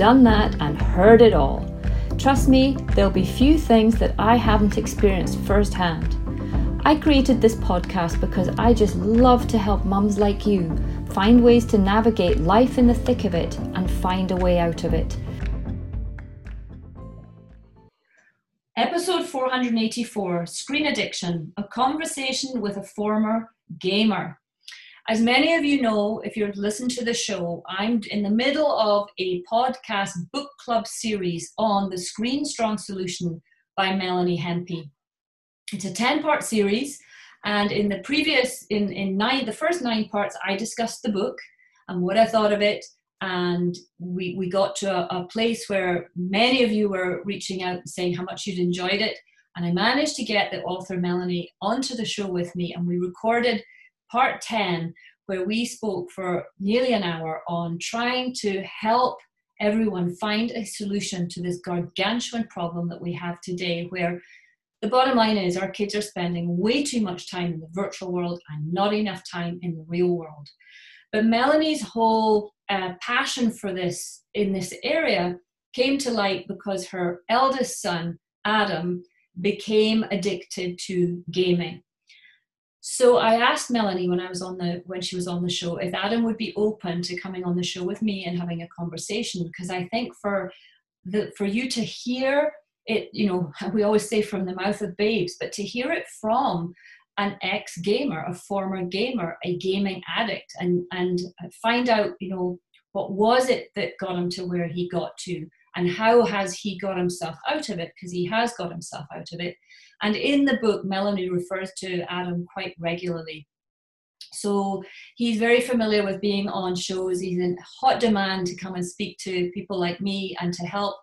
done that, and heard it all. Trust me, there'll be few things that I haven't experienced firsthand. I created this podcast because I just love to help mums like you find ways to navigate life in the thick of it and find a way out of it. Episode 484 Screen Addiction A Conversation with a Former Gamer. As many of you know, if you've listened to the show, I'm in the middle of a podcast book club series on the Screen Strong Solution by Melanie Hempe. It's a 10 part series, and in the previous, in, in nine, the first nine parts, I discussed the book and what I thought of it. And we, we got to a, a place where many of you were reaching out and saying how much you'd enjoyed it. And I managed to get the author Melanie onto the show with me, and we recorded part 10, where we spoke for nearly an hour on trying to help everyone find a solution to this gargantuan problem that we have today, where the bottom line is our kids are spending way too much time in the virtual world and not enough time in the real world. But Melanie's whole uh, passion for this in this area came to light because her eldest son, Adam, became addicted to gaming. So I asked Melanie when I was on the when she was on the show if Adam would be open to coming on the show with me and having a conversation because I think for the for you to hear it, you know, we always say from the mouth of babes, but to hear it from an ex gamer, a former gamer, a gaming addict, and and find out, you know, what was it that got him to where he got to, and how has he got himself out of it? Because he has got himself out of it and in the book, Melanie refers to Adam quite regularly. So he's very familiar with being on shows. He's in hot demand to come and speak to people like me and to help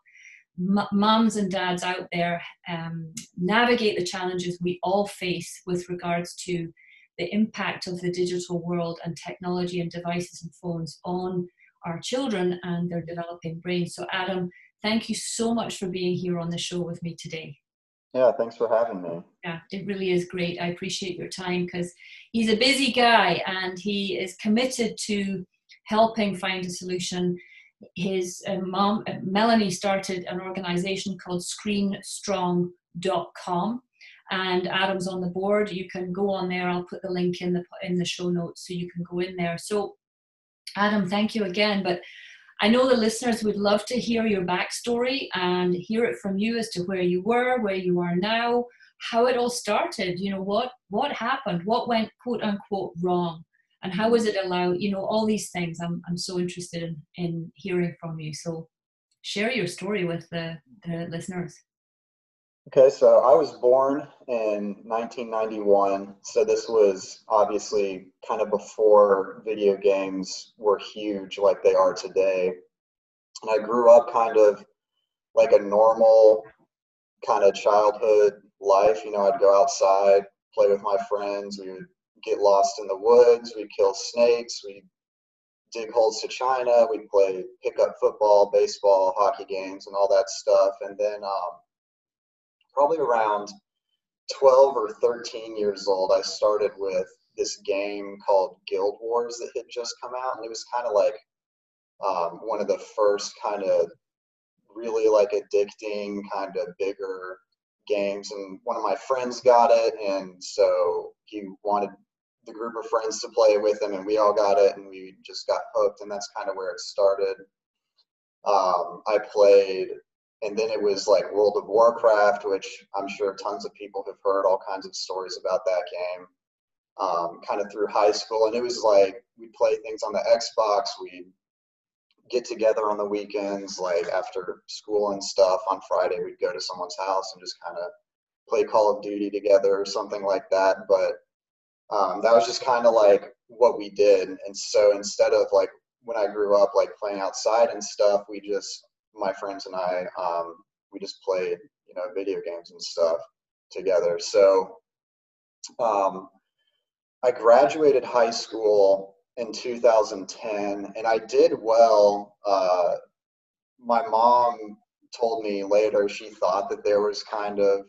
mums and dads out there um, navigate the challenges we all face with regards to the impact of the digital world and technology and devices and phones on our children and their developing brains. So, Adam, thank you so much for being here on the show with me today. Yeah, thanks for having me. Yeah, it really is great. I appreciate your time because he's a busy guy and he is committed to helping find a solution. His uh, mom, uh, Melanie, started an organization called ScreenStrong.com, and Adam's on the board. You can go on there. I'll put the link in the in the show notes so you can go in there. So, Adam, thank you again. But I know the listeners would love to hear your backstory and hear it from you as to where you were, where you are now, how it all started. You know, what what happened, what went quote unquote wrong, and how was it allowed? You know, all these things. I'm I'm so interested in in hearing from you. So share your story with the, the listeners. Okay, so I was born in 1991. So this was obviously kind of before video games were huge like they are today. And I grew up kind of like a normal kind of childhood life. You know, I'd go outside, play with my friends. We would get lost in the woods. We'd kill snakes. We'd dig holes to China. We'd play pickup football, baseball, hockey games, and all that stuff. And then, um, probably around 12 or 13 years old, I started with this game called Guild Wars that had just come out, and it was kind of like um, one of the first kind of really like addicting, kind of bigger games. And one of my friends got it, and so he wanted the group of friends to play with him, and we all got it, and we just got hooked, and that's kind of where it started. Um, I played and then it was like World of Warcraft, which I'm sure tons of people have heard all kinds of stories about that game. Um, kind of through high school, and it was like we'd play things on the Xbox. We'd get together on the weekends, like after school and stuff. On Friday, we'd go to someone's house and just kind of play Call of Duty together or something like that. But um, that was just kind of like what we did. And so instead of like when I grew up, like playing outside and stuff, we just my friends and I, um, we just played, you know, video games and stuff together. So um, I graduated high school in 2010 and I did well. Uh, my mom told me later she thought that there was kind of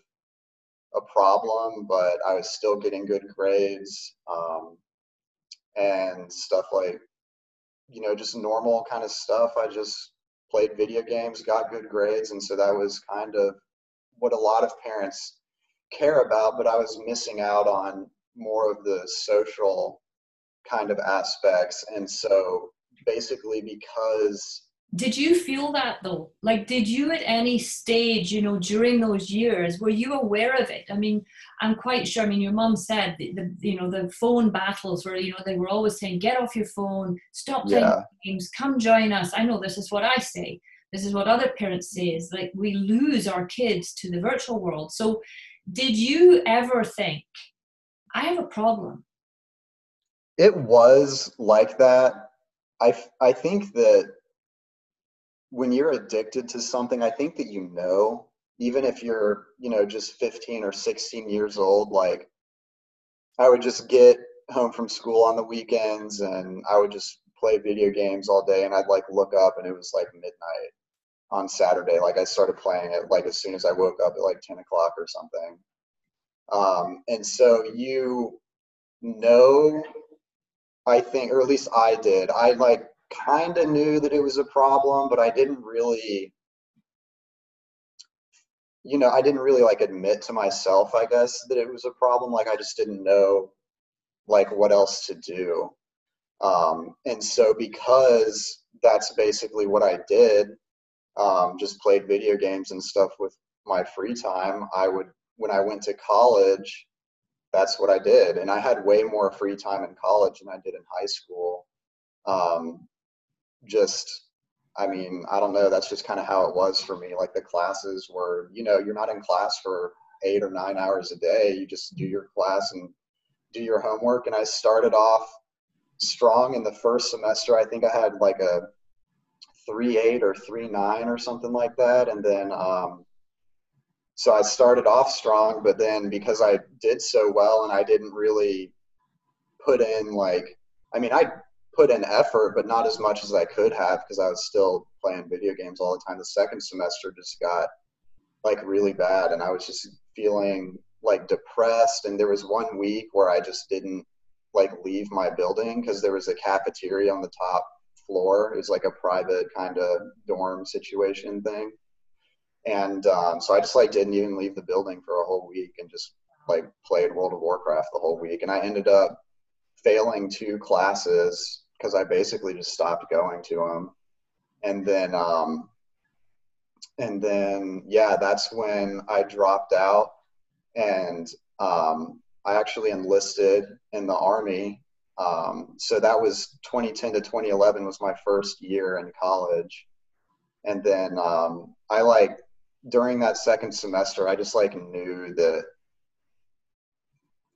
a problem, but I was still getting good grades um, and stuff like, you know, just normal kind of stuff. I just played video games, got good grades, and so that was kind of what a lot of parents care about. But I was missing out on more of the social kind of aspects, and so basically because did you feel that though? Like did you at any stage you know during those years were you aware of it? I mean i'm quite sure i mean your mom said the, the you know the phone battles where you know they were always saying get off your phone stop playing yeah. games come join us. I know this is what i say. This is what other parents say is like we lose our kids to the virtual world. So did you ever think i have a problem it was like that. I i think that when you're addicted to something, I think that you know, even if you're, you know, just 15 or 16 years old, like I would just get home from school on the weekends and I would just play video games all day and I'd like look up and it was like midnight on Saturday. Like I started playing it like as soon as I woke up at like 10 o'clock or something. Um, and so you know, I think, or at least I did, I like kind of knew that it was a problem, but I didn't really, you know, I didn't really like admit to myself, I guess, that it was a problem. Like I just didn't know like what else to do. Um, and so because that's basically what I did, um, just played video games and stuff with my free time, I would, when I went to college, that's what I did. And I had way more free time in college than I did in high school. Um, just I mean, I don't know. That's just kind of how it was for me. Like the classes were, you know, you're not in class for eight or nine hours a day. You just do your class and do your homework. And I started off strong in the first semester. I think I had like a three eight or three nine or something like that. And then, um, so I started off strong, but then because I did so well and I didn't really put in like, I mean, I put in effort, but not as much as I could have because I was still playing video games all the time. The second semester just got like really bad, and I was just feeling like depressed. And there was one week where I just didn't like leave my building because there was a cafeteria on the top floor. It was like a private kind of dorm situation thing. And um, so I just like didn't even leave the building for a whole week and just like played World of Warcraft the whole week. And I ended up failing two classes because I basically just stopped going to them. And then, um, and then, yeah, that's when I dropped out and um, I actually enlisted in the Army. Um, so that was 2010 to 2011 was my first year in college. And then um, I like, during that second semester, I just like knew that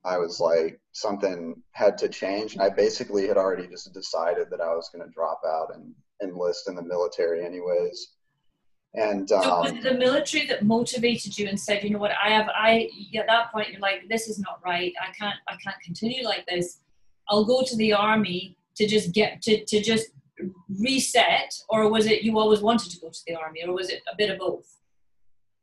I was like, something had to change. And I basically had already just decided that I was going to drop out and enlist in the military, anyways. And um, so was it the military that motivated you and said, you know what, I have, I at that point you're like, this is not right. I can't, I can't continue like this. I'll go to the army to just get to to just reset, or was it you always wanted to go to the army, or was it a bit of both?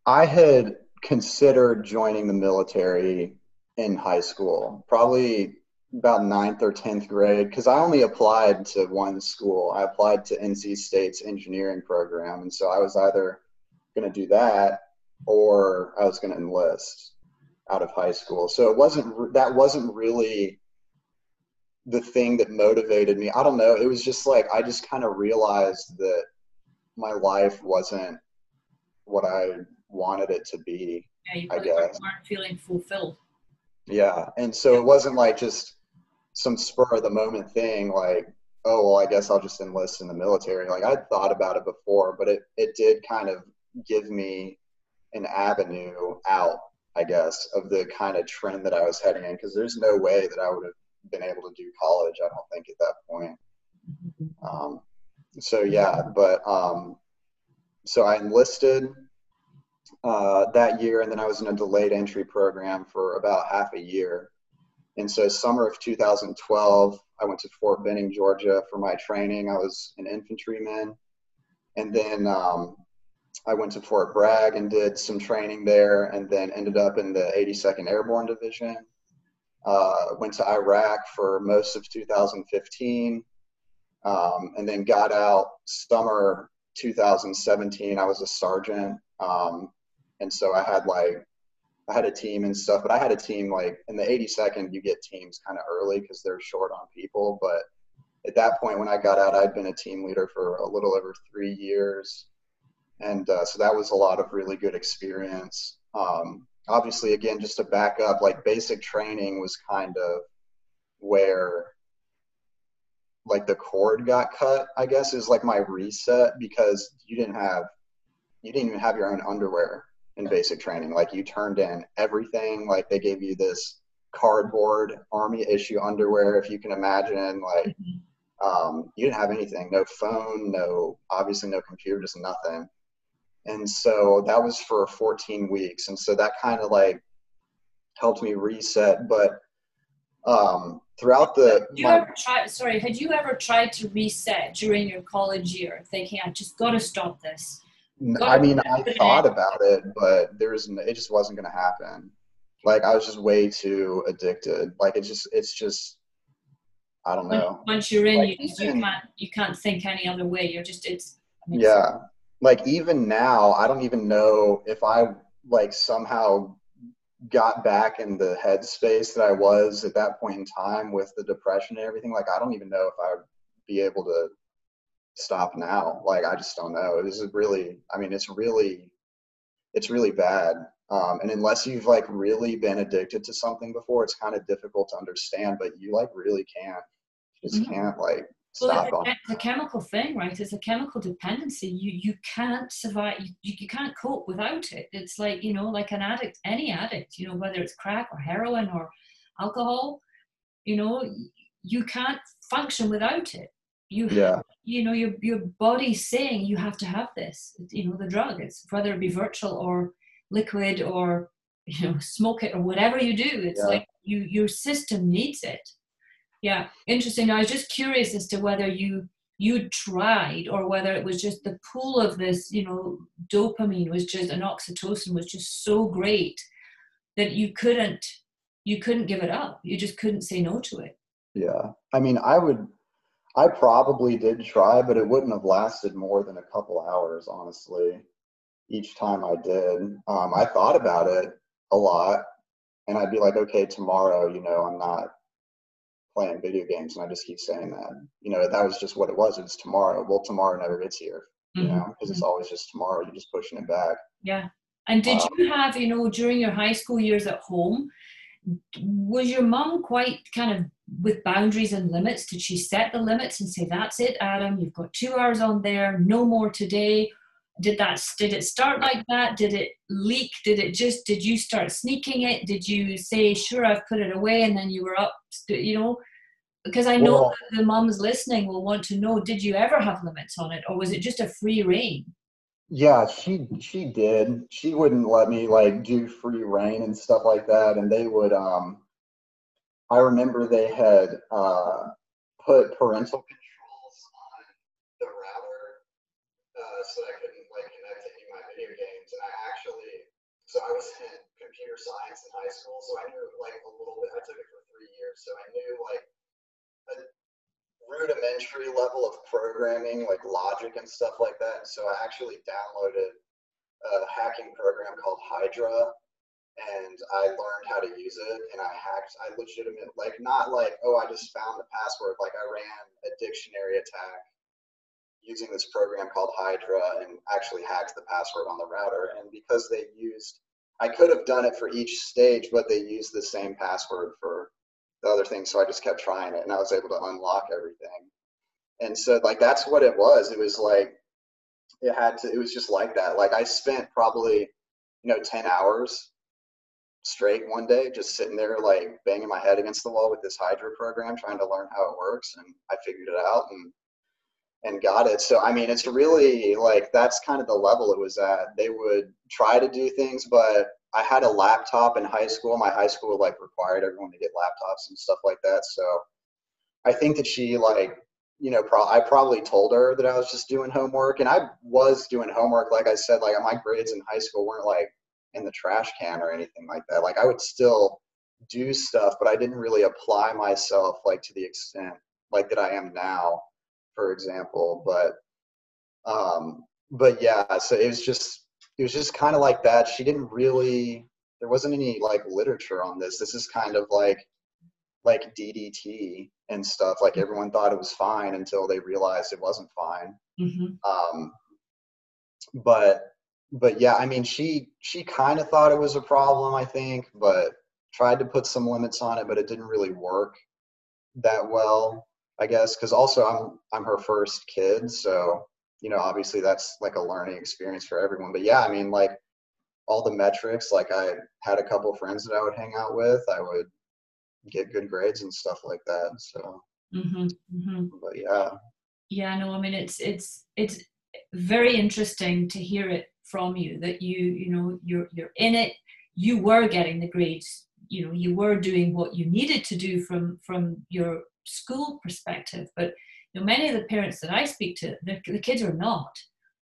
I had considered joining the military in high school, probably about ninth or 10th grade, because I only applied to one school. I applied to NC State's engineering program. And so I was either going to do that or I was going to enlist out of high school. So it wasn't, that wasn't really the thing that motivated me. I don't know. It was just like, I just kind of realized that my life wasn't what I wanted it to be. Yeah, you I guess. weren't feeling fulfilled. Yeah. And so it wasn't like just some spur of the moment thing like, oh, well, I guess I'll just enlist in the military. Like I'd thought about it before, but it, it did kind of give me an avenue out, I guess, of the kind of trend that I was heading in. Cause there's no way that I would have been able to do college, I don't think, at that point. Um, so yeah, but um, so I enlisted uh, that year, and then I was in a delayed entry program for about half a year. And so, summer of 2012, I went to Fort Benning, Georgia for my training. I was an infantryman. And then um, I went to Fort Bragg and did some training there, and then ended up in the 82nd Airborne Division. Uh, went to Iraq for most of 2015, um, and then got out summer 2017. I was a sergeant, um, and so I had like I had a team and stuff, but I had a team like in the 82nd, you get teams kind of early because they're short on people. But at that point, when I got out, I'd been a team leader for a little over three years. And uh, so that was a lot of really good experience. Um, obviously, again, just to back up, like basic training was kind of where like the cord got cut, I guess, is like my reset because you didn't have, you didn't even have your own underwear in basic training. Like you turned in everything. Like they gave you this cardboard army issue underwear, if you can imagine. Like mm-hmm. um, you didn't have anything, no phone, no obviously no computer, just nothing. And so that was for 14 weeks, and so that kind of like helped me reset. But um, throughout the you my, ever try, sorry had you ever tried to reset during your college year thinking i just got to stop this I mean, I thought about it, but there's it just wasn't going to happen. Like I was just way too addicted. Like it's just it's just I don't know. Once you're in, like, you, just, you can't you can't think any other way. You're just it's. I mean, yeah, it's, like even now, I don't even know if I like somehow got back in the headspace that I was at that point in time with the depression and everything. Like I don't even know if I would be able to stop now. Like I just don't know. This is really, I mean, it's really, it's really bad. Um, and unless you've like really been addicted to something before, it's kind of difficult to understand. But you like really can't, you just mm-hmm. can't like stop well, the, the, chemical thing, right? It's a chemical dependency. You you can't survive. You, you can't cope without it. It's like you know, like an addict, any addict. You know, whether it's crack or heroin or alcohol. You know, you can't function without it you yeah. you know your your body's saying you have to have this you know the drug. It's whether it be virtual or liquid or you know smoke it or whatever you do. It's yeah. like you your system needs it. Yeah interesting. I was just curious as to whether you you tried or whether it was just the pool of this you know dopamine was just an oxytocin was just so great that you couldn't you couldn't give it up. You just couldn't say no to it. Yeah. I mean i would I probably did try, but it wouldn't have lasted more than a couple hours, honestly. Each time I did, um, I thought about it a lot, and I'd be like, okay, tomorrow, you know, I'm not playing video games, and I just keep saying that. You know, that was just what it was. It's tomorrow. Well, tomorrow never gets here, you mm-hmm. know, because it's always just tomorrow. You're just pushing it back. Yeah. And did um, you have, you know, during your high school years at home, was your mom quite kind of with boundaries and limits? Did she set the limits and say, "That's it, Adam. You've got two hours on there. No more today." Did that? Did it start like that? Did it leak? Did it just? Did you start sneaking it? Did you say, "Sure, I've put it away," and then you were up? You know, because I know well, the moms listening will want to know: Did you ever have limits on it, or was it just a free rein? Yeah, she she did. She wouldn't let me like do free rein and stuff like that. And they would um I remember they had uh put parental controls on the router uh, so I couldn't like connect to any of my video games. And I actually so I was in computer science in high school, so I knew like a little bit. I took it for three years, so I knew like a rudimentary level of programming, like logic and stuff like that. And So I actually downloaded a hacking program called Hydra and I learned how to use it and I hacked I legitimate like not like oh I just found the password like I ran a dictionary attack using this program called Hydra and actually hacked the password on the router and because they used I could have done it for each stage but they used the same password for the other thing. So I just kept trying it and I was able to unlock everything. And so like that's what it was. It was like it had to it was just like that. Like I spent probably, you know, ten hours straight one day just sitting there like banging my head against the wall with this Hydra program trying to learn how it works and I figured it out and and got it. So I mean, it's really like that's kind of the level it was at. They would try to do things, but I had a laptop in high school. My high school like required everyone to get laptops and stuff like that. So I think that she like you know, pro- I probably told her that I was just doing homework, and I was doing homework. Like I said, like my grades in high school weren't like in the trash can or anything like that. Like I would still do stuff, but I didn't really apply myself like to the extent like that I am now, for example. But um, but yeah, so it was just it was just kind of like that. She didn't really there wasn't any like literature on this. This is kind of like like DDT and stuff. Like everyone thought it was fine until they realized it wasn't fine. Mm-hmm. Um, but but yeah, I mean, she she kind of thought it was a problem, I think, but tried to put some limits on it, but it didn't really work that well, I guess. Because also, I'm I'm her first kid, so you know, obviously that's like a learning experience for everyone. But yeah, I mean, like all the metrics, like I had a couple friends that I would hang out with, I would get good grades and stuff like that. So, mm-hmm, mm-hmm. but yeah. Yeah, no, I mean it's it's it's very interesting to hear it from you that you you know you're you're in it. You were getting the grades. You know, you were doing what you needed to do from from your school perspective. But you know, many of the parents that I speak to, the, the kids are not.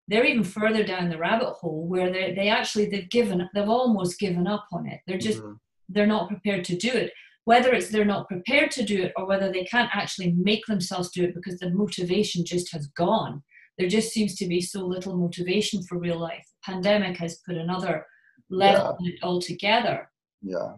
They're even further down the rabbit hole where they they actually they've given they've almost given up on it. They're just mm-hmm. they're not prepared to do it whether it's they're not prepared to do it or whether they can't actually make themselves do it because the motivation just has gone. There just seems to be so little motivation for real life. The pandemic has put another level yeah. On it altogether. Yeah.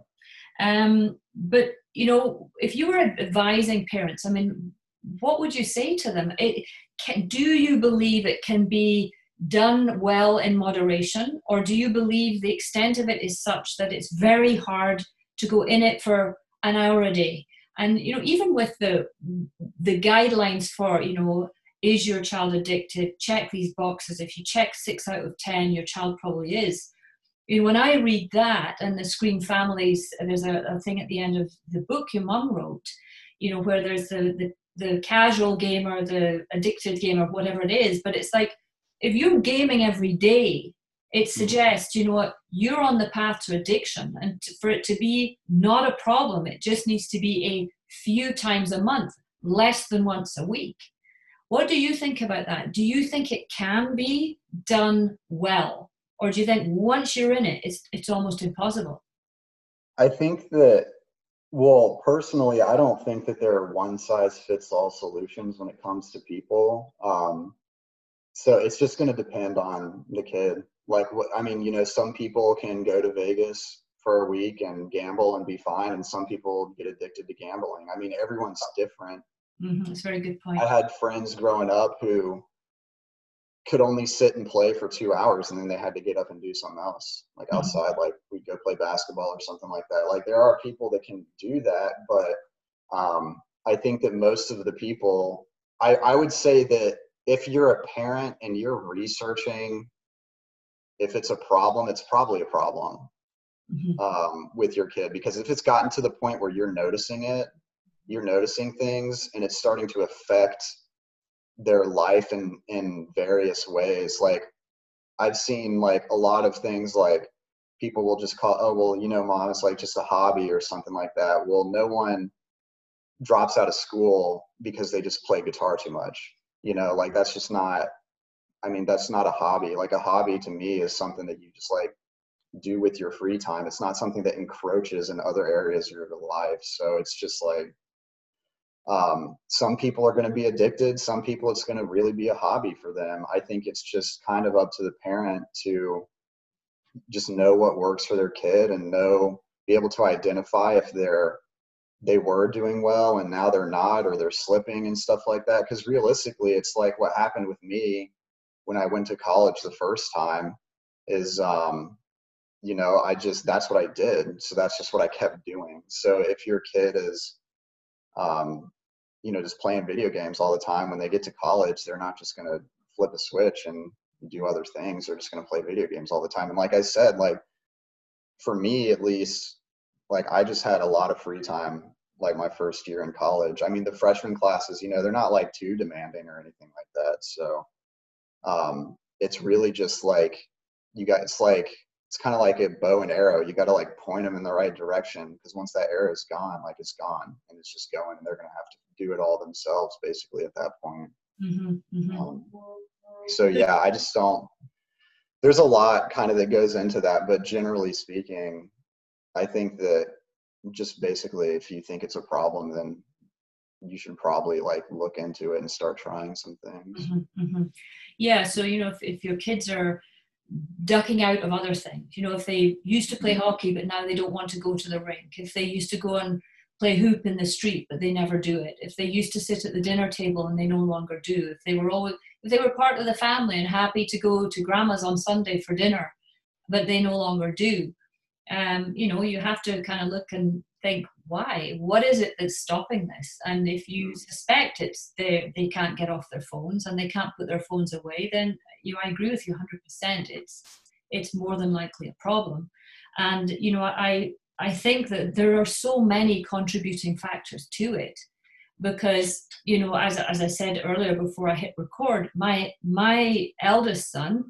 Um, but you know, if you were advising parents, I mean, what would you say to them? It, can, do you believe it can be done well in moderation, or do you believe the extent of it is such that it's very hard to go in it for an hour a day and you know even with the the guidelines for you know is your child addicted? Check these boxes. If you check six out of ten your child probably is. You know when i read that and the screen families there's a, a thing at the end of the book your mum wrote you know where there's the, the the casual gamer the addicted gamer whatever it is but it's like if you're gaming every day it mm-hmm. suggests you know what you're on the path to addiction. And for it to be not a problem it just needs to be a few times a month less than once a week what do you think about that? Do you think it can be done well? Or do you think once you're in it it's it's almost impossible? I think that well personally i don't think that there are one size fits all solutions when it comes to people. Um, so it's just going to depend on the kid. Like what i mean you know some people can go to vegas for a week and gamble and be fine and some people get addicted to gambling. I mean everyone's different mm-hmm. that's a very good point i had friends growing up who could only sit and play for two hours and then they had to get up and do something else like mm-hmm. outside like we'd go play basketball or something like that like there are people that can do that but um, i think that most of the people I, I would say that if you're a parent and you're researching if it's a problem, it's probably a problem mm-hmm. um, with your kid because if it's gotten to the point where you're noticing it, you're noticing things, and it's starting to affect their life in in various ways. Like I've seen like a lot of things like people will just call, oh well, you know, mom, it's like just a hobby or something like that. Well, no one drops out of school because they just play guitar too much. You know, like that's just not I mean, that's not a hobby. Like a hobby to me is something that you just like do with your free time. It's not something that encroaches in other areas of your life. So it's just like um, some people are going to be addicted. Some people it's going to really be a hobby for them. I think it's just kind of up to the parent to just know what works for their kid and know be able to identify if they're they were doing well and now they're not or they're slipping and stuff like that because realistically it's like what happened with me when I went to college the first time is um, you know I just that's what I did so that's just what I kept doing so if your kid is um, you know just playing video games all the time when they get to college they're not just going to flip a switch and do other things they're just going to play video games all the time and like I said like for me at least like I just had a lot of free time like my first year in college. I mean, the freshman classes, you know, they're not like too demanding or anything like that. So um, it's really just like you got. It's like it's kind of like a bow and arrow. You got to like point them in the right direction because once that arrow is gone, like it's gone and it's just going, and they're gonna have to do it all themselves basically at that point. Mm-hmm, mm-hmm. Um, so yeah, I just don't. There's a lot kind of that goes into that, but generally speaking, I think that just basically if you think it's a problem, then you should probably like look into it and start trying some things. Mm-hmm, mm-hmm. yeah. So you know, if if your kids are ducking out of other things, you know, if they used to play mm-hmm. hockey but now they don't want to go to the rink, if they used to go and play hoop in the street but they never do it, if they used to sit at the dinner table and they no longer do, if they were always if they were part of the family and happy to go to grandma's on Sunday for dinner, but they no longer do, um, you know, you have to kind of look and think, why? What is it that's stopping this? And if you suspect it's they they can't get off their phones and they can't put their phones away, then you know, I agree with you 100%. It's it's more than likely a problem. And you know, I I think that there are so many contributing factors to it because you know as, as i said earlier before i hit record my my eldest son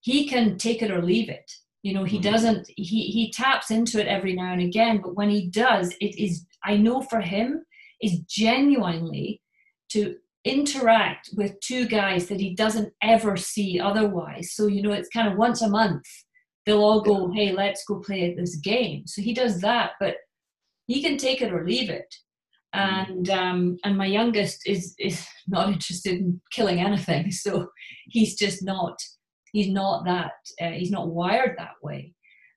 he can take it or leave it. You know he mm-hmm. doesn't he he taps into it every now and again but when he does it is i know for him is genuinely to interact with two guys that he doesn't ever see otherwise. So you know it's kind of once a month they'll all go hey let's go play this game. So he does that but he can take it or leave it. Mm-hmm. and um, and my youngest is is not interested in killing anything. So he's just not he's not that uh, he's not wired that way.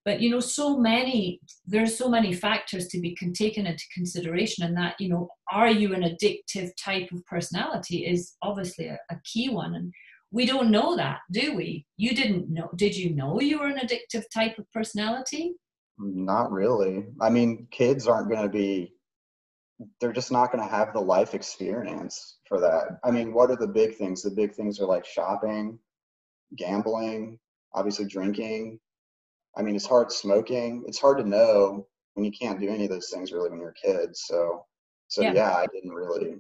But you know so many there's so many factors to be taken into consideration and that you know are you an addictive type of personality is obviously a, a key one. And we don't know that do we you didn't know did you know you were an addictive type of personality not really i mean kids aren't going to be they're just not going to have the life experience for that. I mean, what are the big things? The big things are like shopping, gambling, obviously drinking. I mean, it's hard smoking. It's hard to know when you can't do any of those things really when you're a kid. So, so yeah, yeah I didn't really,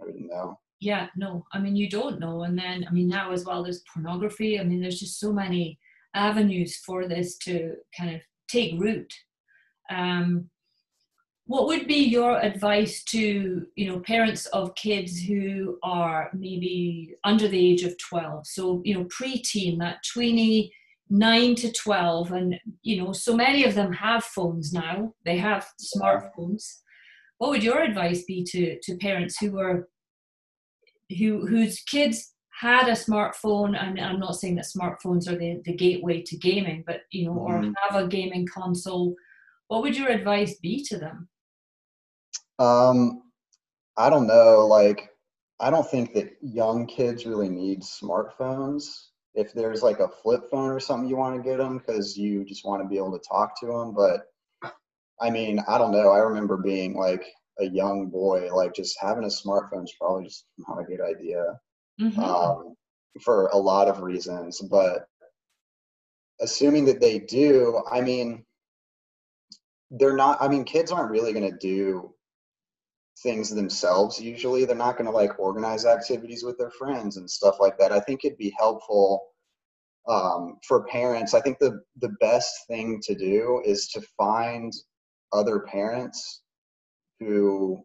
I didn't know. Yeah, no, I mean, you don't know. And then, I mean, now as well, there's pornography. I mean, there's just so many avenues for this to kind of take root. Um, what would be your advice to you know parents of kids who are maybe under the age of 12 so you know preteen that 29 to 12 and you know so many of them have phones now they have smartphones what would your advice be to to parents who were who whose kids had a smartphone and i'm not saying that smartphones are the, the gateway to gaming but you know mm-hmm. or have a gaming console what would your advice be to them um, I don't know. Like, I don't think that young kids really need smartphones. If there's like a flip phone or something you want to get them because you just want to be able to talk to them. But I mean, I don't know. I remember being like a young boy, like just having a smartphone is probably just not a good idea mm-hmm. um, for a lot of reasons. But assuming that they do, I mean, they're not, I mean, kids aren't really going to do things themselves usually they're not going to like organize activities with their friends and stuff like that i think it'd be helpful um, for parents i think the the best thing to do is to find other parents who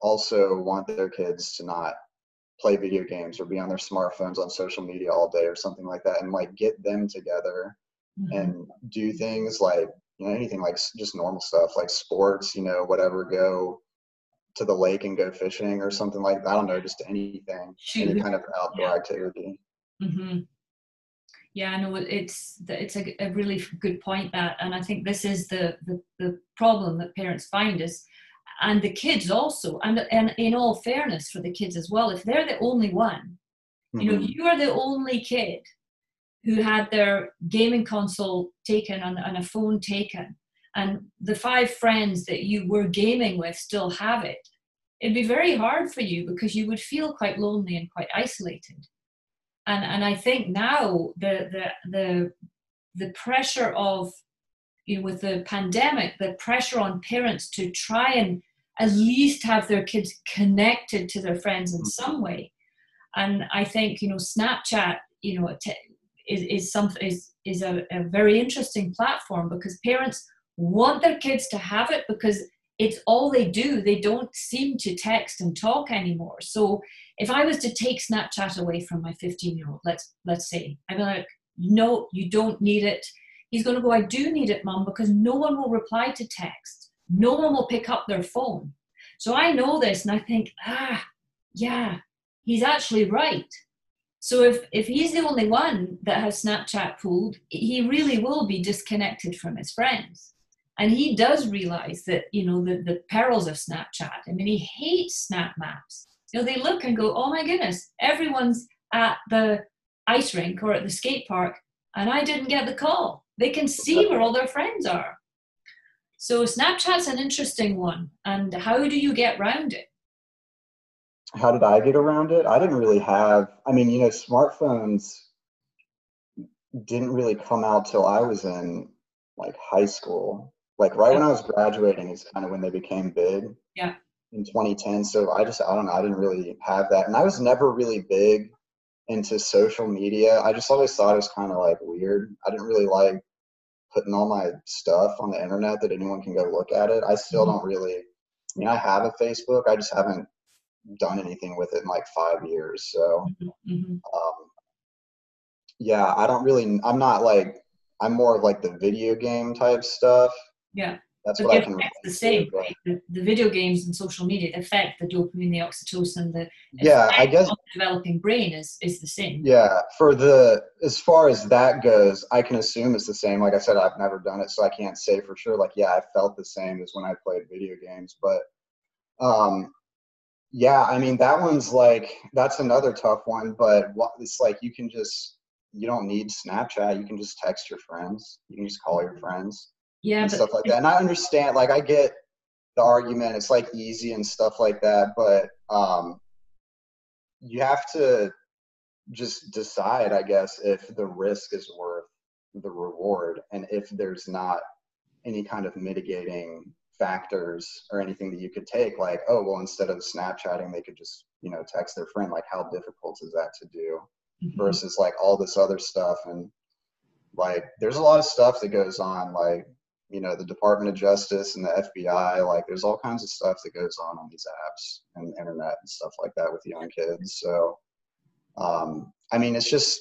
also want their kids to not play video games or be on their smartphones on social media all day or something like that and like get them together mm-hmm. and do things like you know anything like just normal stuff like sports you know whatever go to the lake and go fishing or something like that. I don't know, just anything, Shoot. any kind of outdoor yeah. activity. Mm-hmm. Yeah, I know it's it's a, a, really good point that, and I think this is the, the the problem that parents find is, and the kids also, and and in all fairness for the kids as well, if they're the only one, mm-hmm. you know, mm-hmm. you are the only kid who had their gaming console taken and, and a phone taken and the five friends that you were gaming with still have it, it'd be very hard for you because you would feel quite lonely and quite isolated. And and I think now the the the the pressure of you know, with the pandemic, the pressure on parents to try and at least have their kids connected to their friends in mm-hmm. some way. And I think you know Snapchat, you know, is is something is is a, a very interesting platform because parents want their kids to have it because it's all they do. They don't seem to text and talk anymore. So if I was to take Snapchat away from my 15 year old, let's let's say, I'd be like, no, you don't need it. He's going to go, I do need it, mom, because no one will reply to text. No one will pick up their phone. So I know this and I think, ah, yeah, he's actually right. So if, if he's the only one that has Snapchat pulled, he really will be disconnected from his friends. And he does realize that, you know, the, the perils of Snapchat. I mean, he hates Snap Maps. You know, they look and go, oh my goodness, everyone's at the ice rink or at the skate park, and I didn't get the call. They can see where all their friends are. So Snapchat's an interesting one. And how do you get around it? How did I get around it? I didn't really have, I mean, you know, smartphones didn't really come out till I was in like high school like right when I was graduating is kind of when they became big. Yeah. In 2010. So I just, I don't know, I didn't really have that. And I was never really big into social media. I just always thought it was kind of like weird. I didn't really like putting all my stuff on the internet that anyone can go look at it. I still mm-hmm. don't really, I mean, I have a Facebook, I just haven't done anything with it in like five years. So, mm-hmm. mm-hmm. um, yeah, I don't really, I'm not like, I'm more of like the video game type stuff. Yeah. That's but what I can the same, right? The, the, video games and social media, the effect, the dopamine, the oxytocin, the yeah, I guess developing brain is is the same. Yeah, for the as far as that goes, I can assume it's the same. Like I said, I've never done it, so I can't say for sure. Like, yeah, I felt the same as when I played video games, but um, yeah, I mean that one's like that's another tough one. But it's like you can just you don't need Snapchat. You can just text your friends. You can just call your friends yeah and stuff like that and i understand like i get the argument it's like easy and stuff like that but um you have to just decide i guess if the risk is worth the reward and if there's not any kind of mitigating factors or anything that you could take like oh well instead of snapchatting they could just you know text their friend like how difficult is that to do mm-hmm. versus like all this other stuff and like there's a lot of stuff that goes on like you know the Department of Justice and the FBI. Like there's all kinds of stuff that goes on on these apps and the internet and stuff like that with young kids. So um, I mean, it's just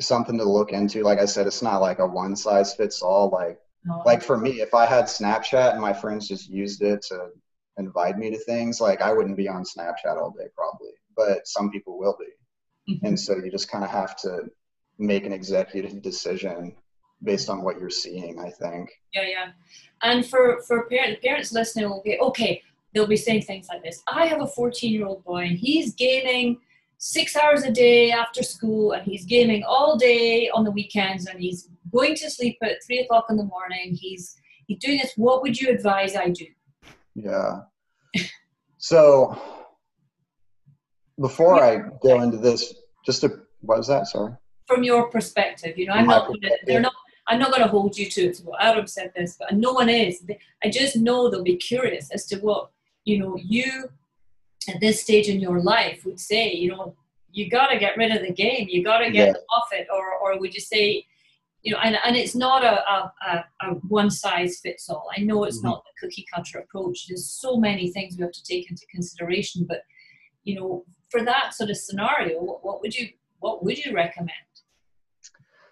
something to look into. Like I said, it's not like a one size fits all. Like like for me, if I had Snapchat and my friends just used it to invite me to things, like I wouldn't be on Snapchat all day probably. But some people will be. Mm-hmm. And so you just kind of have to make an executive decision based on what you're seeing i think. Yeah yeah. And for for parents parents listening will be okay they'll be saying things like this. I have a 14 year old boy and he's gaming six hours a day after school and he's gaming all day on the weekends and he's going to sleep at three o'clock in the morning. He's he's doing this. What would you advise i do? Yeah. So before i go into this just to what was that? Sorry. From your perspective you know i'm not gonna, they're not I'm not going to hold you to it. Well, Adam said this, but no one is. I just know they'll be curious as to what you know you at this stage in your life would say. You know, you got to get rid of the game. You got to get yeah. off it, or or would you say, you know, and and it's not a a, a one size fits all. I know it's mm-hmm. not the cookie cutter approach. There's so many things we have to take into consideration, but you know, for that sort of scenario, what, what would you what would you recommend?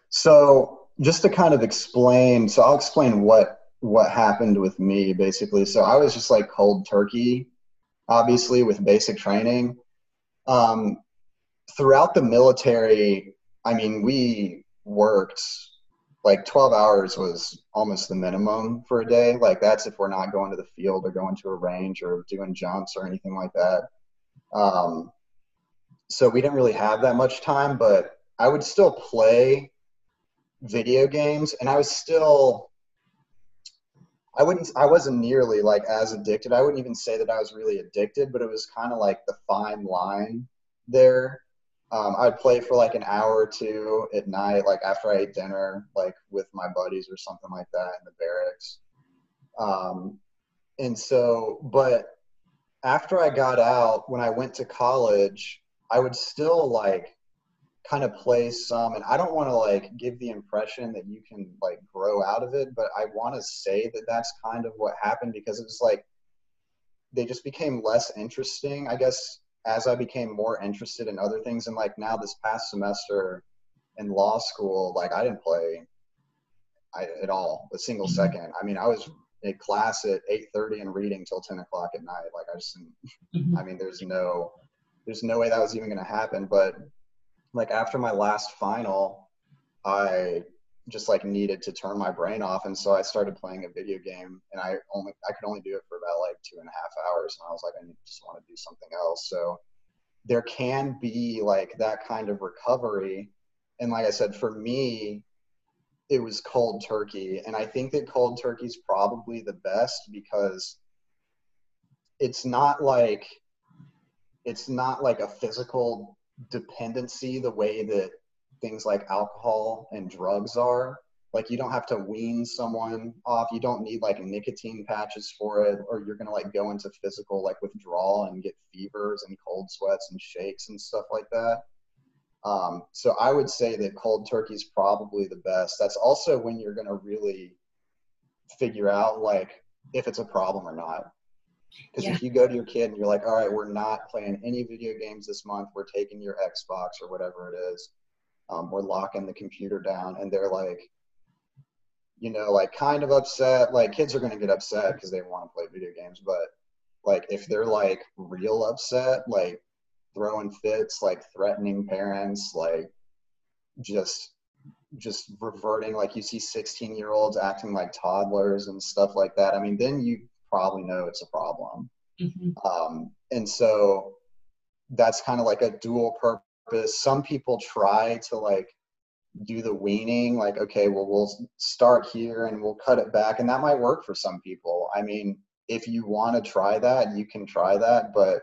So just to kind of explain, so I'll explain what what happened with me basically. So I was just like cold turkey, obviously with basic training. Um, throughout the military, I mean, we worked like 12 hours was almost the minimum for a day. Like that's if we're not going to the field or going to a range or doing jumps or anything like that. Um, so we didn't really have that much time, but I would still play video games and I was still I wouldn't I wasn't nearly like as addicted. I wouldn't even say that I was really addicted, but it was kind of like the fine line there. Um, I'd play for like an hour or two at night, like after I ate dinner, like with my buddies or something like that in the barracks. Um, and so, but after I got out, when I went to college, I would still like kind of play some and i don't want to like give the impression that you can like grow out of it but i want to say that that's kind of what happened because it was like they just became less interesting i guess as i became more interested in other things and like now this past semester in law school like i didn't play I, at all a single mm-hmm. second i mean i was in class at 8.30 and reading till 10 o'clock at night like i just mm-hmm. i mean there's no there's no way that was even going to happen but like after my last final, I just like needed to turn my brain off. And so i started playing a video game and i only i could only do it for about like two and a half hours. And i was like i just want to do something else. So there can be like that kind of recovery. And like i said for me it was cold turkey. And i think that cold turkey is probably the best because it's not like it's not like a physical dependency the way that things like alcohol and drugs are. Like you don't have to wean someone off. You don't need like nicotine patches for it, or you're gonna like go into physical like withdrawal and get fevers and cold sweats and shakes and stuff like that. Um, so I would say that cold turkey is probably the best. That's also when you're gonna really figure out like if it's a problem or not. Because yeah. if you go to your kid and you're like, all right, we're not playing any video games this month, we're taking your Xbox or whatever it is, um, we're locking the computer down, and they're like, you know, like kind of upset. Like kids are going to get upset because they want to play video games, but like if they're like real upset, like throwing fits, like threatening parents, like just just reverting like you see 16 year olds acting like toddlers and stuff like that i mean then you probably know it's a problem. Mm-hmm. Um, and so that's kind of like a dual purpose. Some people try to like do the weaning, like, okay, well, we'll start here and we'll cut it back. And that might work for some people. I mean, if you want to try that, you can try that. But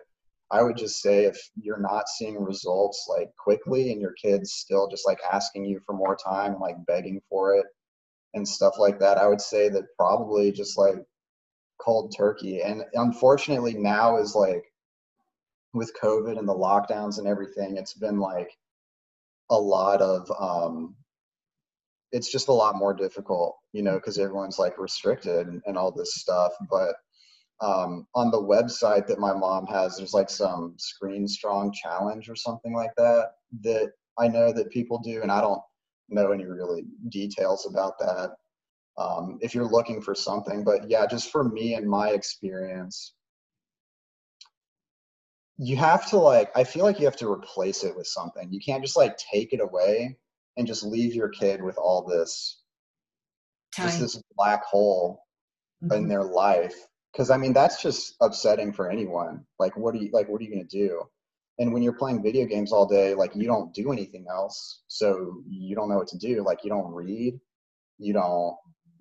I would just say if you're not seeing results like quickly and your kid's still just like asking you for more time and like begging for it and stuff like that, I would say that probably just like cold turkey. And unfortunately, now is like with COVID and the lockdowns and everything, it's been like a lot of, um, it's just a lot more difficult, you know, because everyone's like restricted and, and all this stuff. But um, on the website that my mom has, there's like some screen strong challenge or something like that that I know that people do, and I don't know any really details about that um, if you're looking for something. But yeah, just for me and my experience, you have to like, I feel like you have to replace it with something. You can't just like take it away and just leave your kid with all this, Time. just this black hole mm-hmm. in their life. Cause I mean, that's just upsetting for anyone. Like, what are you, like, what are you going to do? and when you're playing video games all day like you don't do anything else so you don't know what to do like you don't read you don't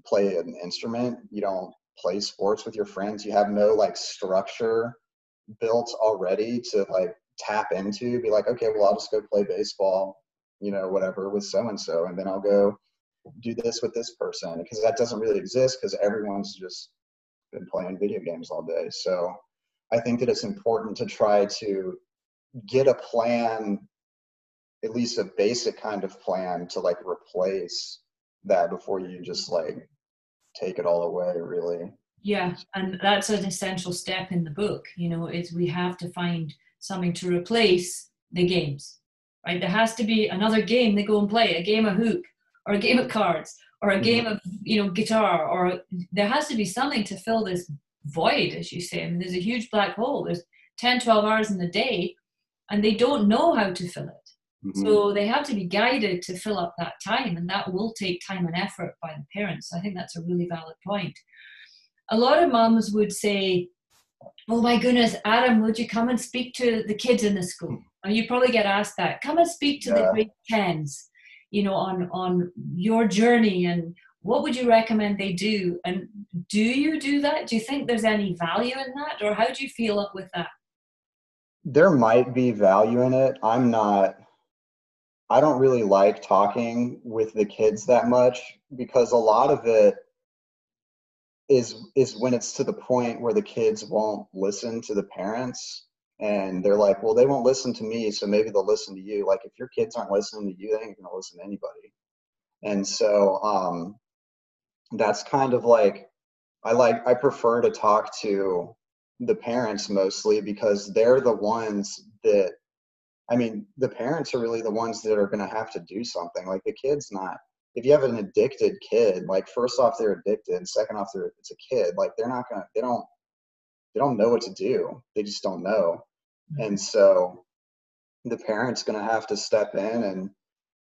play an instrument. You don't play sports with your friends. You have no like structure built already to like tap into be like okay well i'll just go play baseball you know whatever with so and so and then i'll go do this with this person because that doesn't really exist because everyone's just been playing video games all day. So i think that it's important to try to get a plan at least a basic kind of plan to like replace that before you just like take it all away really. Yeah and that's an essential step in the book you know is we have to find something to replace the games right? There has to be another game they go and play a game of hoop or a game of cards or a mm-hmm. game of you know guitar or there has to be something to fill this void as you say. I mean, there's a huge black hole. There's 10 12 hours in the day and they don't know how to fill it Mm-hmm. So they have to be guided to fill up that time, and that will take time and effort by the parents. I think that's a really valid point. A lot of moms would say, Oh my goodness, Adam, would you come and speak to the kids in the school? And you probably get asked that. Come and speak to yeah. the grade tens, you know, on on your journey and what would you recommend they do? And do you do that? Do you think there's any value in that? Or how do you feel up with that? There might be value in it. I'm not I don't really like talking with the kids that much because a lot of it is is when it's to the point where the kids won't listen to the parents and they're like, well, they won't listen to me, so maybe they'll listen to you. Like if your kids aren't listening to you, they ain't gonna listen to anybody. And so um, that's kind of like I like I prefer to talk to the parents mostly because they're the ones that I mean, the parents are really the ones that are going to have to do something. Like the kid's not. If you have an addicted kid, like first off they're addicted, second off they're it's a kid. Like they're not gonna. They don't. They don't know what to do. They just don't know. Mm-hmm. And so, the parent's going to have to step in and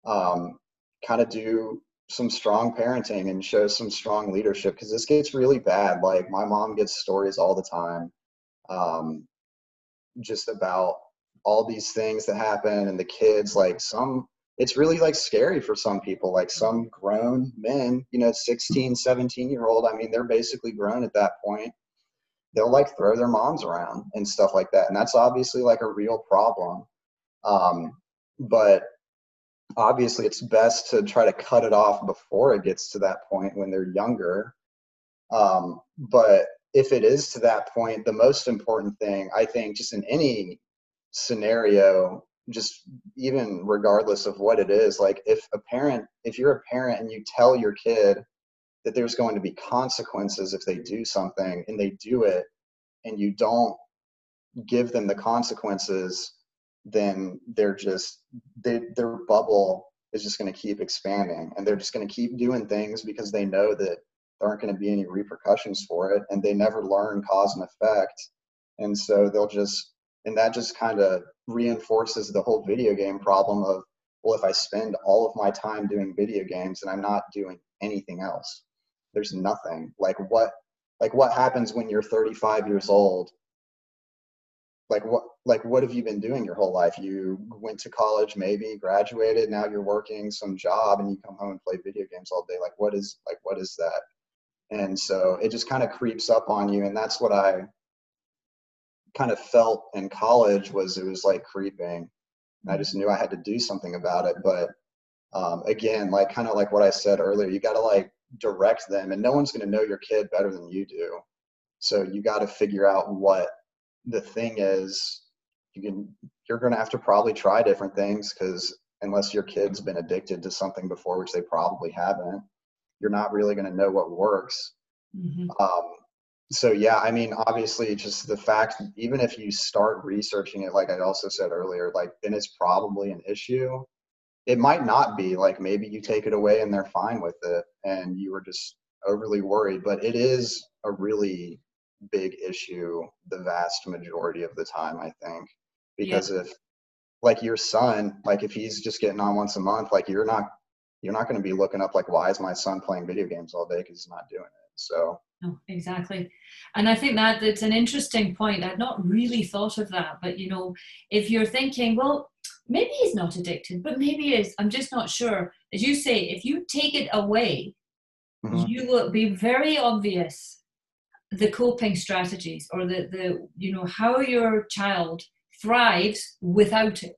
um, kind of do some strong parenting and show some strong leadership because this gets really bad. Like my mom gets stories all the time, um, just about all these things that happen and the kids like some it's really like scary for some people like some grown men you know 16 17 year old i mean they're basically grown at that point. They'll like throw their moms around and stuff like that and that's obviously like a real problem. Um, but obviously it's best to try to cut it off before it gets to that point when they're younger. Um, but if it is to that point the most important thing i think just in any scenario just even regardless of what it is like if a parent if you're a parent and you tell your kid that there's going to be consequences if they do something and they do it and you don't give them the consequences then they're just they, their bubble is just going to keep expanding and they're just going to keep doing things because they know that there aren't going to be any repercussions for it and they never learn cause and effect and so they'll just and that just kind of reinforces the whole video game problem of well if i spend all of my time doing video games and i'm not doing anything else there's nothing. Like what like what happens when you're 35 years old? Like what like what have you been doing your whole life? You went to college maybe graduated now you're working some job and you come home and play video games all day. Like what is like what is that? And so it just kind of creeps up on you and that's what i kind of felt in college was it was like creeping. I just knew I had to do something about it. But um, again, like kind of like what I said earlier, you got to like direct them, and no one's going to know your kid better than you do. So you got to figure out what the thing is. You can you're going to have to probably try different things because unless your kid's been addicted to something before, which they probably haven't, you're not really going to know what works. Mm-hmm. Um, so yeah i mean obviously just the fact even if you start researching it like i also said earlier like then it's probably an issue it might not be like maybe you take it away and they're fine with it and you were just overly worried but it is a really big issue the vast majority of the time i think because yeah. if like your son like if he's just getting on once a month like you're not you're not going to be looking up like why is my son playing video games all day because he's not doing it so no, exactly. And I think that it's an interesting point. I'd not really thought of that. But, you know, if you're thinking, well, maybe he's not addicted, but maybe he is, I'm just not sure. As you say, if you take it away, mm-hmm. you will be very obvious the coping strategies or the, the, you know, how your child thrives without it.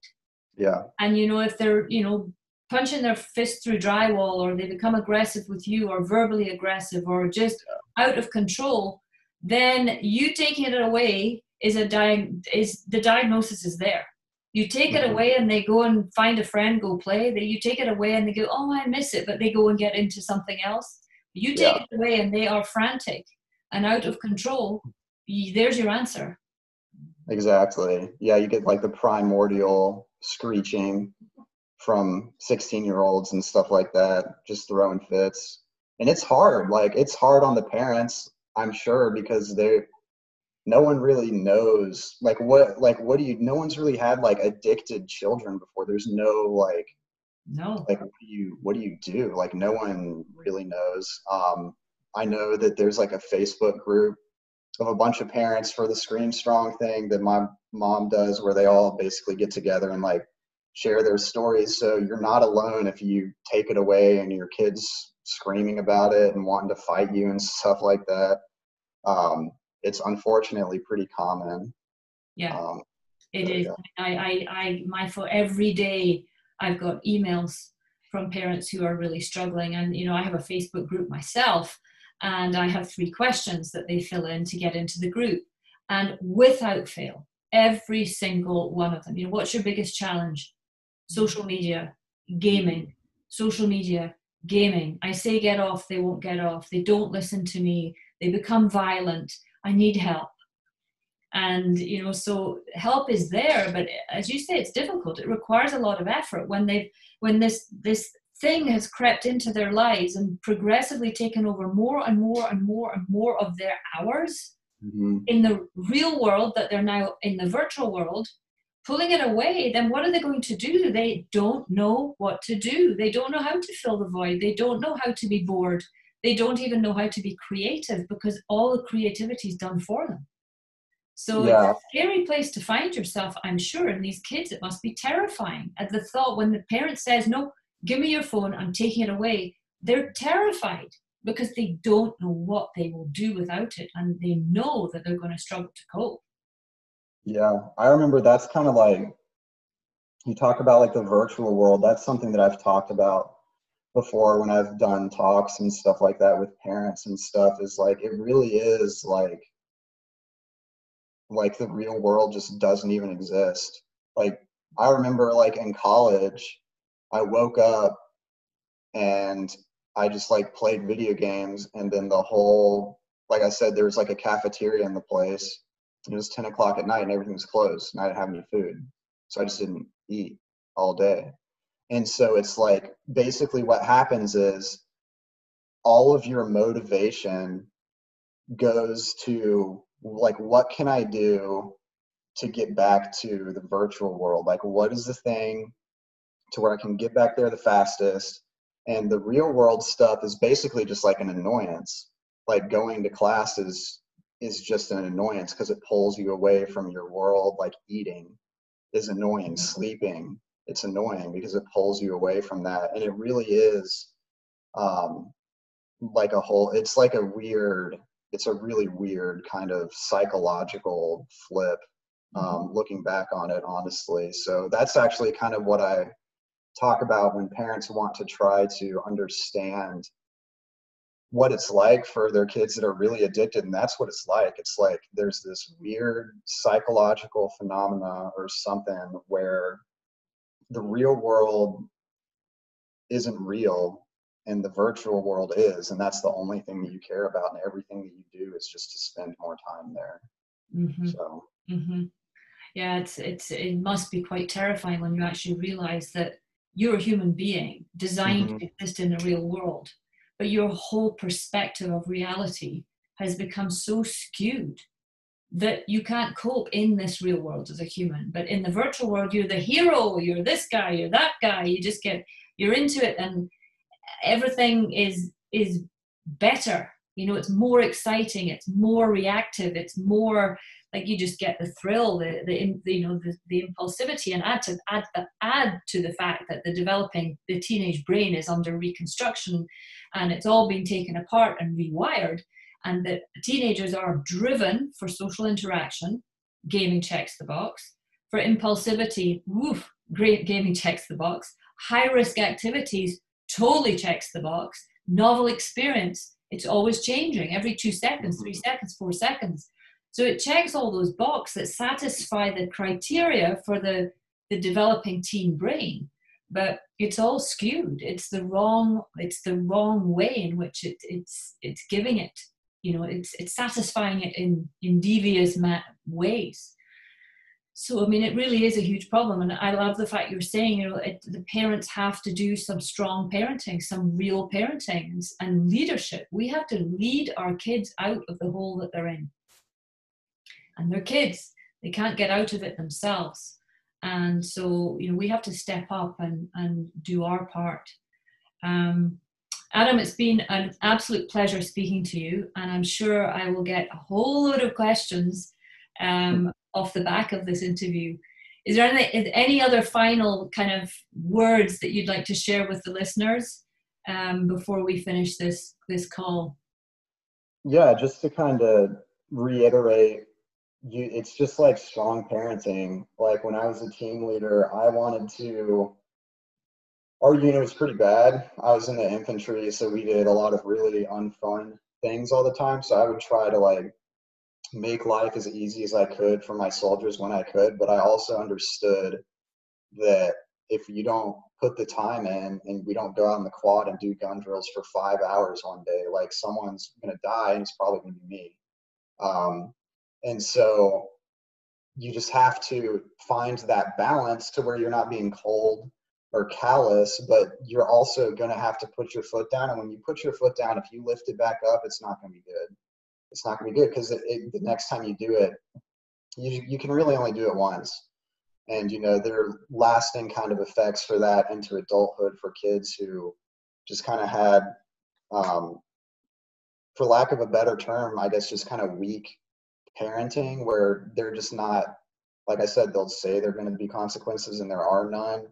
Yeah. And, you know, if they're, you know, punching their fist through drywall or they become aggressive with you or verbally aggressive or just out of control then you taking it away is a di- is the diagnosis is there. You take mm-hmm. it away and they go and find a friend go play. That you take it away and they go oh i miss it but they go and get into something else. You take yeah. it away and they are frantic and out of control. There's your answer. Exactly. Yeah you get like the primordial screeching from 16 year olds and stuff like that, just throwing fits. And it's hard. Like it's hard on the parents, I'm sure, because they no one really knows like what like what do you no one's really had like addicted children before. There's no like no like what do you what do you do? Like no one really knows. Um I know that there's like a Facebook group of a bunch of parents for the Screen Strong thing that my mom does where they all basically get together and like share their stories. So you're not alone if you take it away and your kids screaming about it and wanting to fight you and stuff like that. Um, it's unfortunately pretty common. Yeah, um, it is. I, I, I, my for every day I've got emails from parents who are really struggling. And, you know, I have a Facebook group myself, and I have three questions that they fill in to get into the group. And without fail, every single one of them, you know, what's your biggest challenge? Social media, gaming, social media, gaming. I say get off, they won't get off. They don't listen to me. They become violent. I need help and you know so help is there but as you say it's difficult it requires a lot of effort when they've when this this thing has crept into their lives and progressively taken over more and more and more and more of their hours mm-hmm. in the real world that they're now in the virtual world pulling it away then what are they going to do they don't know what to do they don't know how to fill the void they don't know how to be bored they don't even know how to be creative because all the creativity is done for them so yeah. it's a scary place to find yourself, I'm sure. And these kids, it must be terrifying. At the thought when the parent says, No, give me your phone, I'm taking it away, they're terrified because they don't know what they will do without it and they know that they're going to struggle to cope. Yeah, I remember that's kind of like you talk about like the virtual world. That's something that I've talked about before when I've done talks and stuff like that with parents and stuff is like it really is like like the real world just doesn't even exist. Like I remember like in college, I woke up and I just like played video games and then the whole like I said, there was like a cafeteria in the place. It was ten o'clock at night and everything was closed and I didn't have any food. So I just didn't eat all day. And so it's like basically what happens is all of your motivation goes to like what can i do to get back to the virtual world like what is the thing to where i can get back there the fastest and the real world stuff is basically just like an annoyance like going to class is is just an annoyance because it pulls you away from your world like eating is annoying sleeping it's annoying because it pulls you away from that and it really is um like a whole it's like a weird it's a really weird kind of psychological flip mm-hmm. um, looking back on it honestly so that's actually kind of what i talk about when parents want to try to understand what it's like for their kids that are really addicted and that's what it's like it's like there's this weird psychological phenomena or something where the real world isn't real and the virtual world is and that's the only thing that you care about and everything that you do is just to spend more time there mm-hmm. so mm-hmm. yeah it's it's it must be quite terrifying when you actually realize that you're a human being designed mm-hmm. to exist in the real world but your whole perspective of reality has become so skewed that you can't cope in this real world as a human. But in the virtual world you're the hero you're this guy you're that guy you just get you're into it and everything is is better. You know it's more exciting it's more reactive it's more like you just get the thrill the, the, the you know the, the impulsivity and add to add add to the fact that the developing the teenage brain is under reconstruction and it's all being taken apart and rewired and that teenagers are driven for social interaction gaming checks the box for impulsivity woof great gaming checks the box high risk activities totally checks the box. Novel experience, it's always changing every two seconds, three mm-hmm. seconds, four seconds. So it checks all those boxes that satisfy the criteria for the, the developing teen brain. But it's all skewed. It's the wrong, it's the wrong way in which it, it's it's giving it. You know, it's it's satisfying it in, in devious ma- ways so i mean it really is a huge problem and i love the fact you're saying you know it, the parents have to do some strong parenting some real parenting and, and leadership we have to lead our kids out of the hole that they're in and they're kids they can't get out of it themselves and so you know we have to step up and and do our part um, adam it's been an absolute pleasure speaking to you and i'm sure i will get a whole load of questions um, off the back of this interview. Is there any, any other final kind of words that you'd like to share with the listeners um, before we finish this this call? Yeah, just to kind of reiterate, you, it's just like strong parenting. Like when I was a team leader, I wanted to our unit was pretty bad. I was in the infantry, so we did a lot of really unfun things all the time. So I would try to like make life as easy as I could for my soldiers when I could, but I also understood that if you don't put the time in and we don't go out in the quad and do gun drills for five hours one day, like someone's gonna die and it's probably gonna be me. Um, and so you just have to find that balance to where you're not being cold or callous, but you're also going to have to put your foot down. And when you put your foot down, if you lift it back up, it's not going to be good. It's not going to be good because the next time you do it, you, you can really only do it once. And, you know, there are lasting kind of effects for that into adulthood for kids who just kind of had, um, for lack of a better term, I guess just kind of weak parenting where they're just not, like I said, they'll say there are going to be consequences and there are none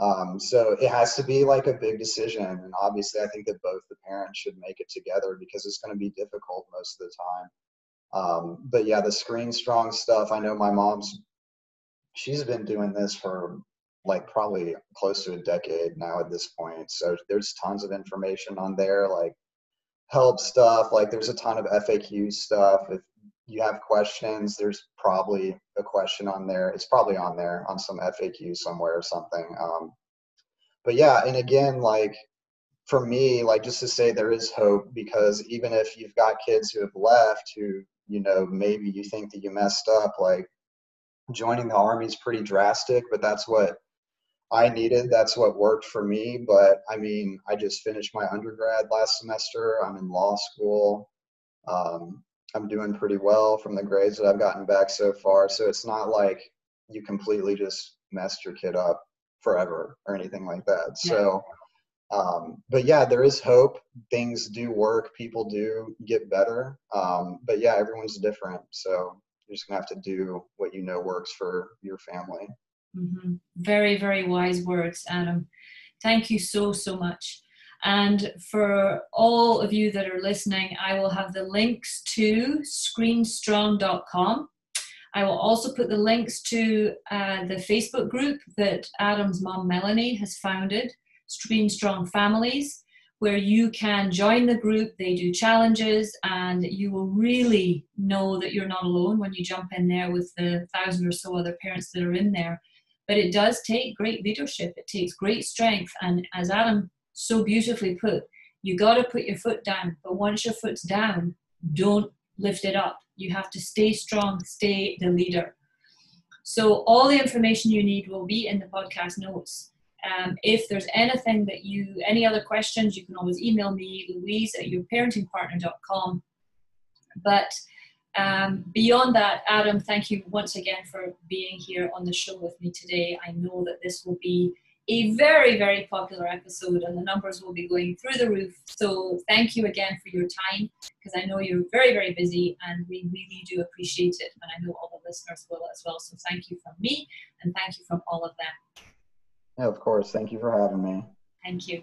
um, so it has to be like a big decision. And obviously, I think that both the parents should make it together because it's going to be difficult most of the time. Um, but yeah, the screen strong stuff, I know my mom's, she's been doing this for like probably close to a decade now at this point. So there's tons of information on there, like help stuff. Like there's a ton of FAQ stuff. If you have questions, there's probably a question on there. It's probably on there on some FAQ somewhere or something. Um, but yeah, and again, like for me, like just to say there is hope because even if you've got kids who have left who, you know, maybe you think that you messed up, like joining the army is pretty drastic, but that's what I needed. That's what worked for me. But I mean, I just finished my undergrad last semester. I'm in law school. Um, I'm doing pretty well from the grades that I've gotten back so far. So it's not like you completely just messed your kid up forever or anything like that. Yeah. So, um, but yeah, there is hope. Things do work. People do get better. Um, but yeah, everyone's different. So you're just gonna have to do what you know works for your family. Mm-hmm. Very, very wise words, Adam. Thank you so, so much. And for all of you that are listening, I will have the links to screenstrong.com. I will also put the links to uh, the Facebook group that Adam's mom Melanie has founded, Screen Strong Families, where you can join the group. They do challenges, and you will really know that you're not alone when you jump in there with the thousand or so other parents that are in there. But it does take great leadership, it takes great strength. And as Adam so beautifully put. You got to put your foot down, but once your foot's down, don't lift it up. You have to stay strong, stay the leader. So, all the information you need will be in the podcast notes. Um, if there's anything that you, any other questions, you can always email me, louise at yourparentingpartner.com. But um, beyond that, Adam, thank you once again for being here on the show with me today. I know that this will be a very, very popular episode, and the numbers will be going through the roof. So, thank you again for your time because I know you're very, very busy, and we really do appreciate it. And I know all the listeners will as well. So, thank you from me, and thank you from all of them. Yeah, of course. Thank you for having me. Thank you.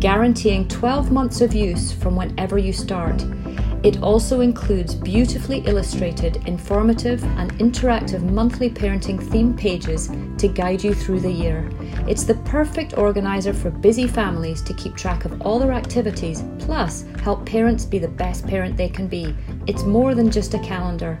guaranteeing 12 months of use from whenever you start. It also includes beautifully illustrated, informative, and interactive monthly parenting theme pages to guide you through the year. It's the perfect organizer for busy families to keep track of all their activities, plus help parents be the best parent they can be. It's more than just a calendar.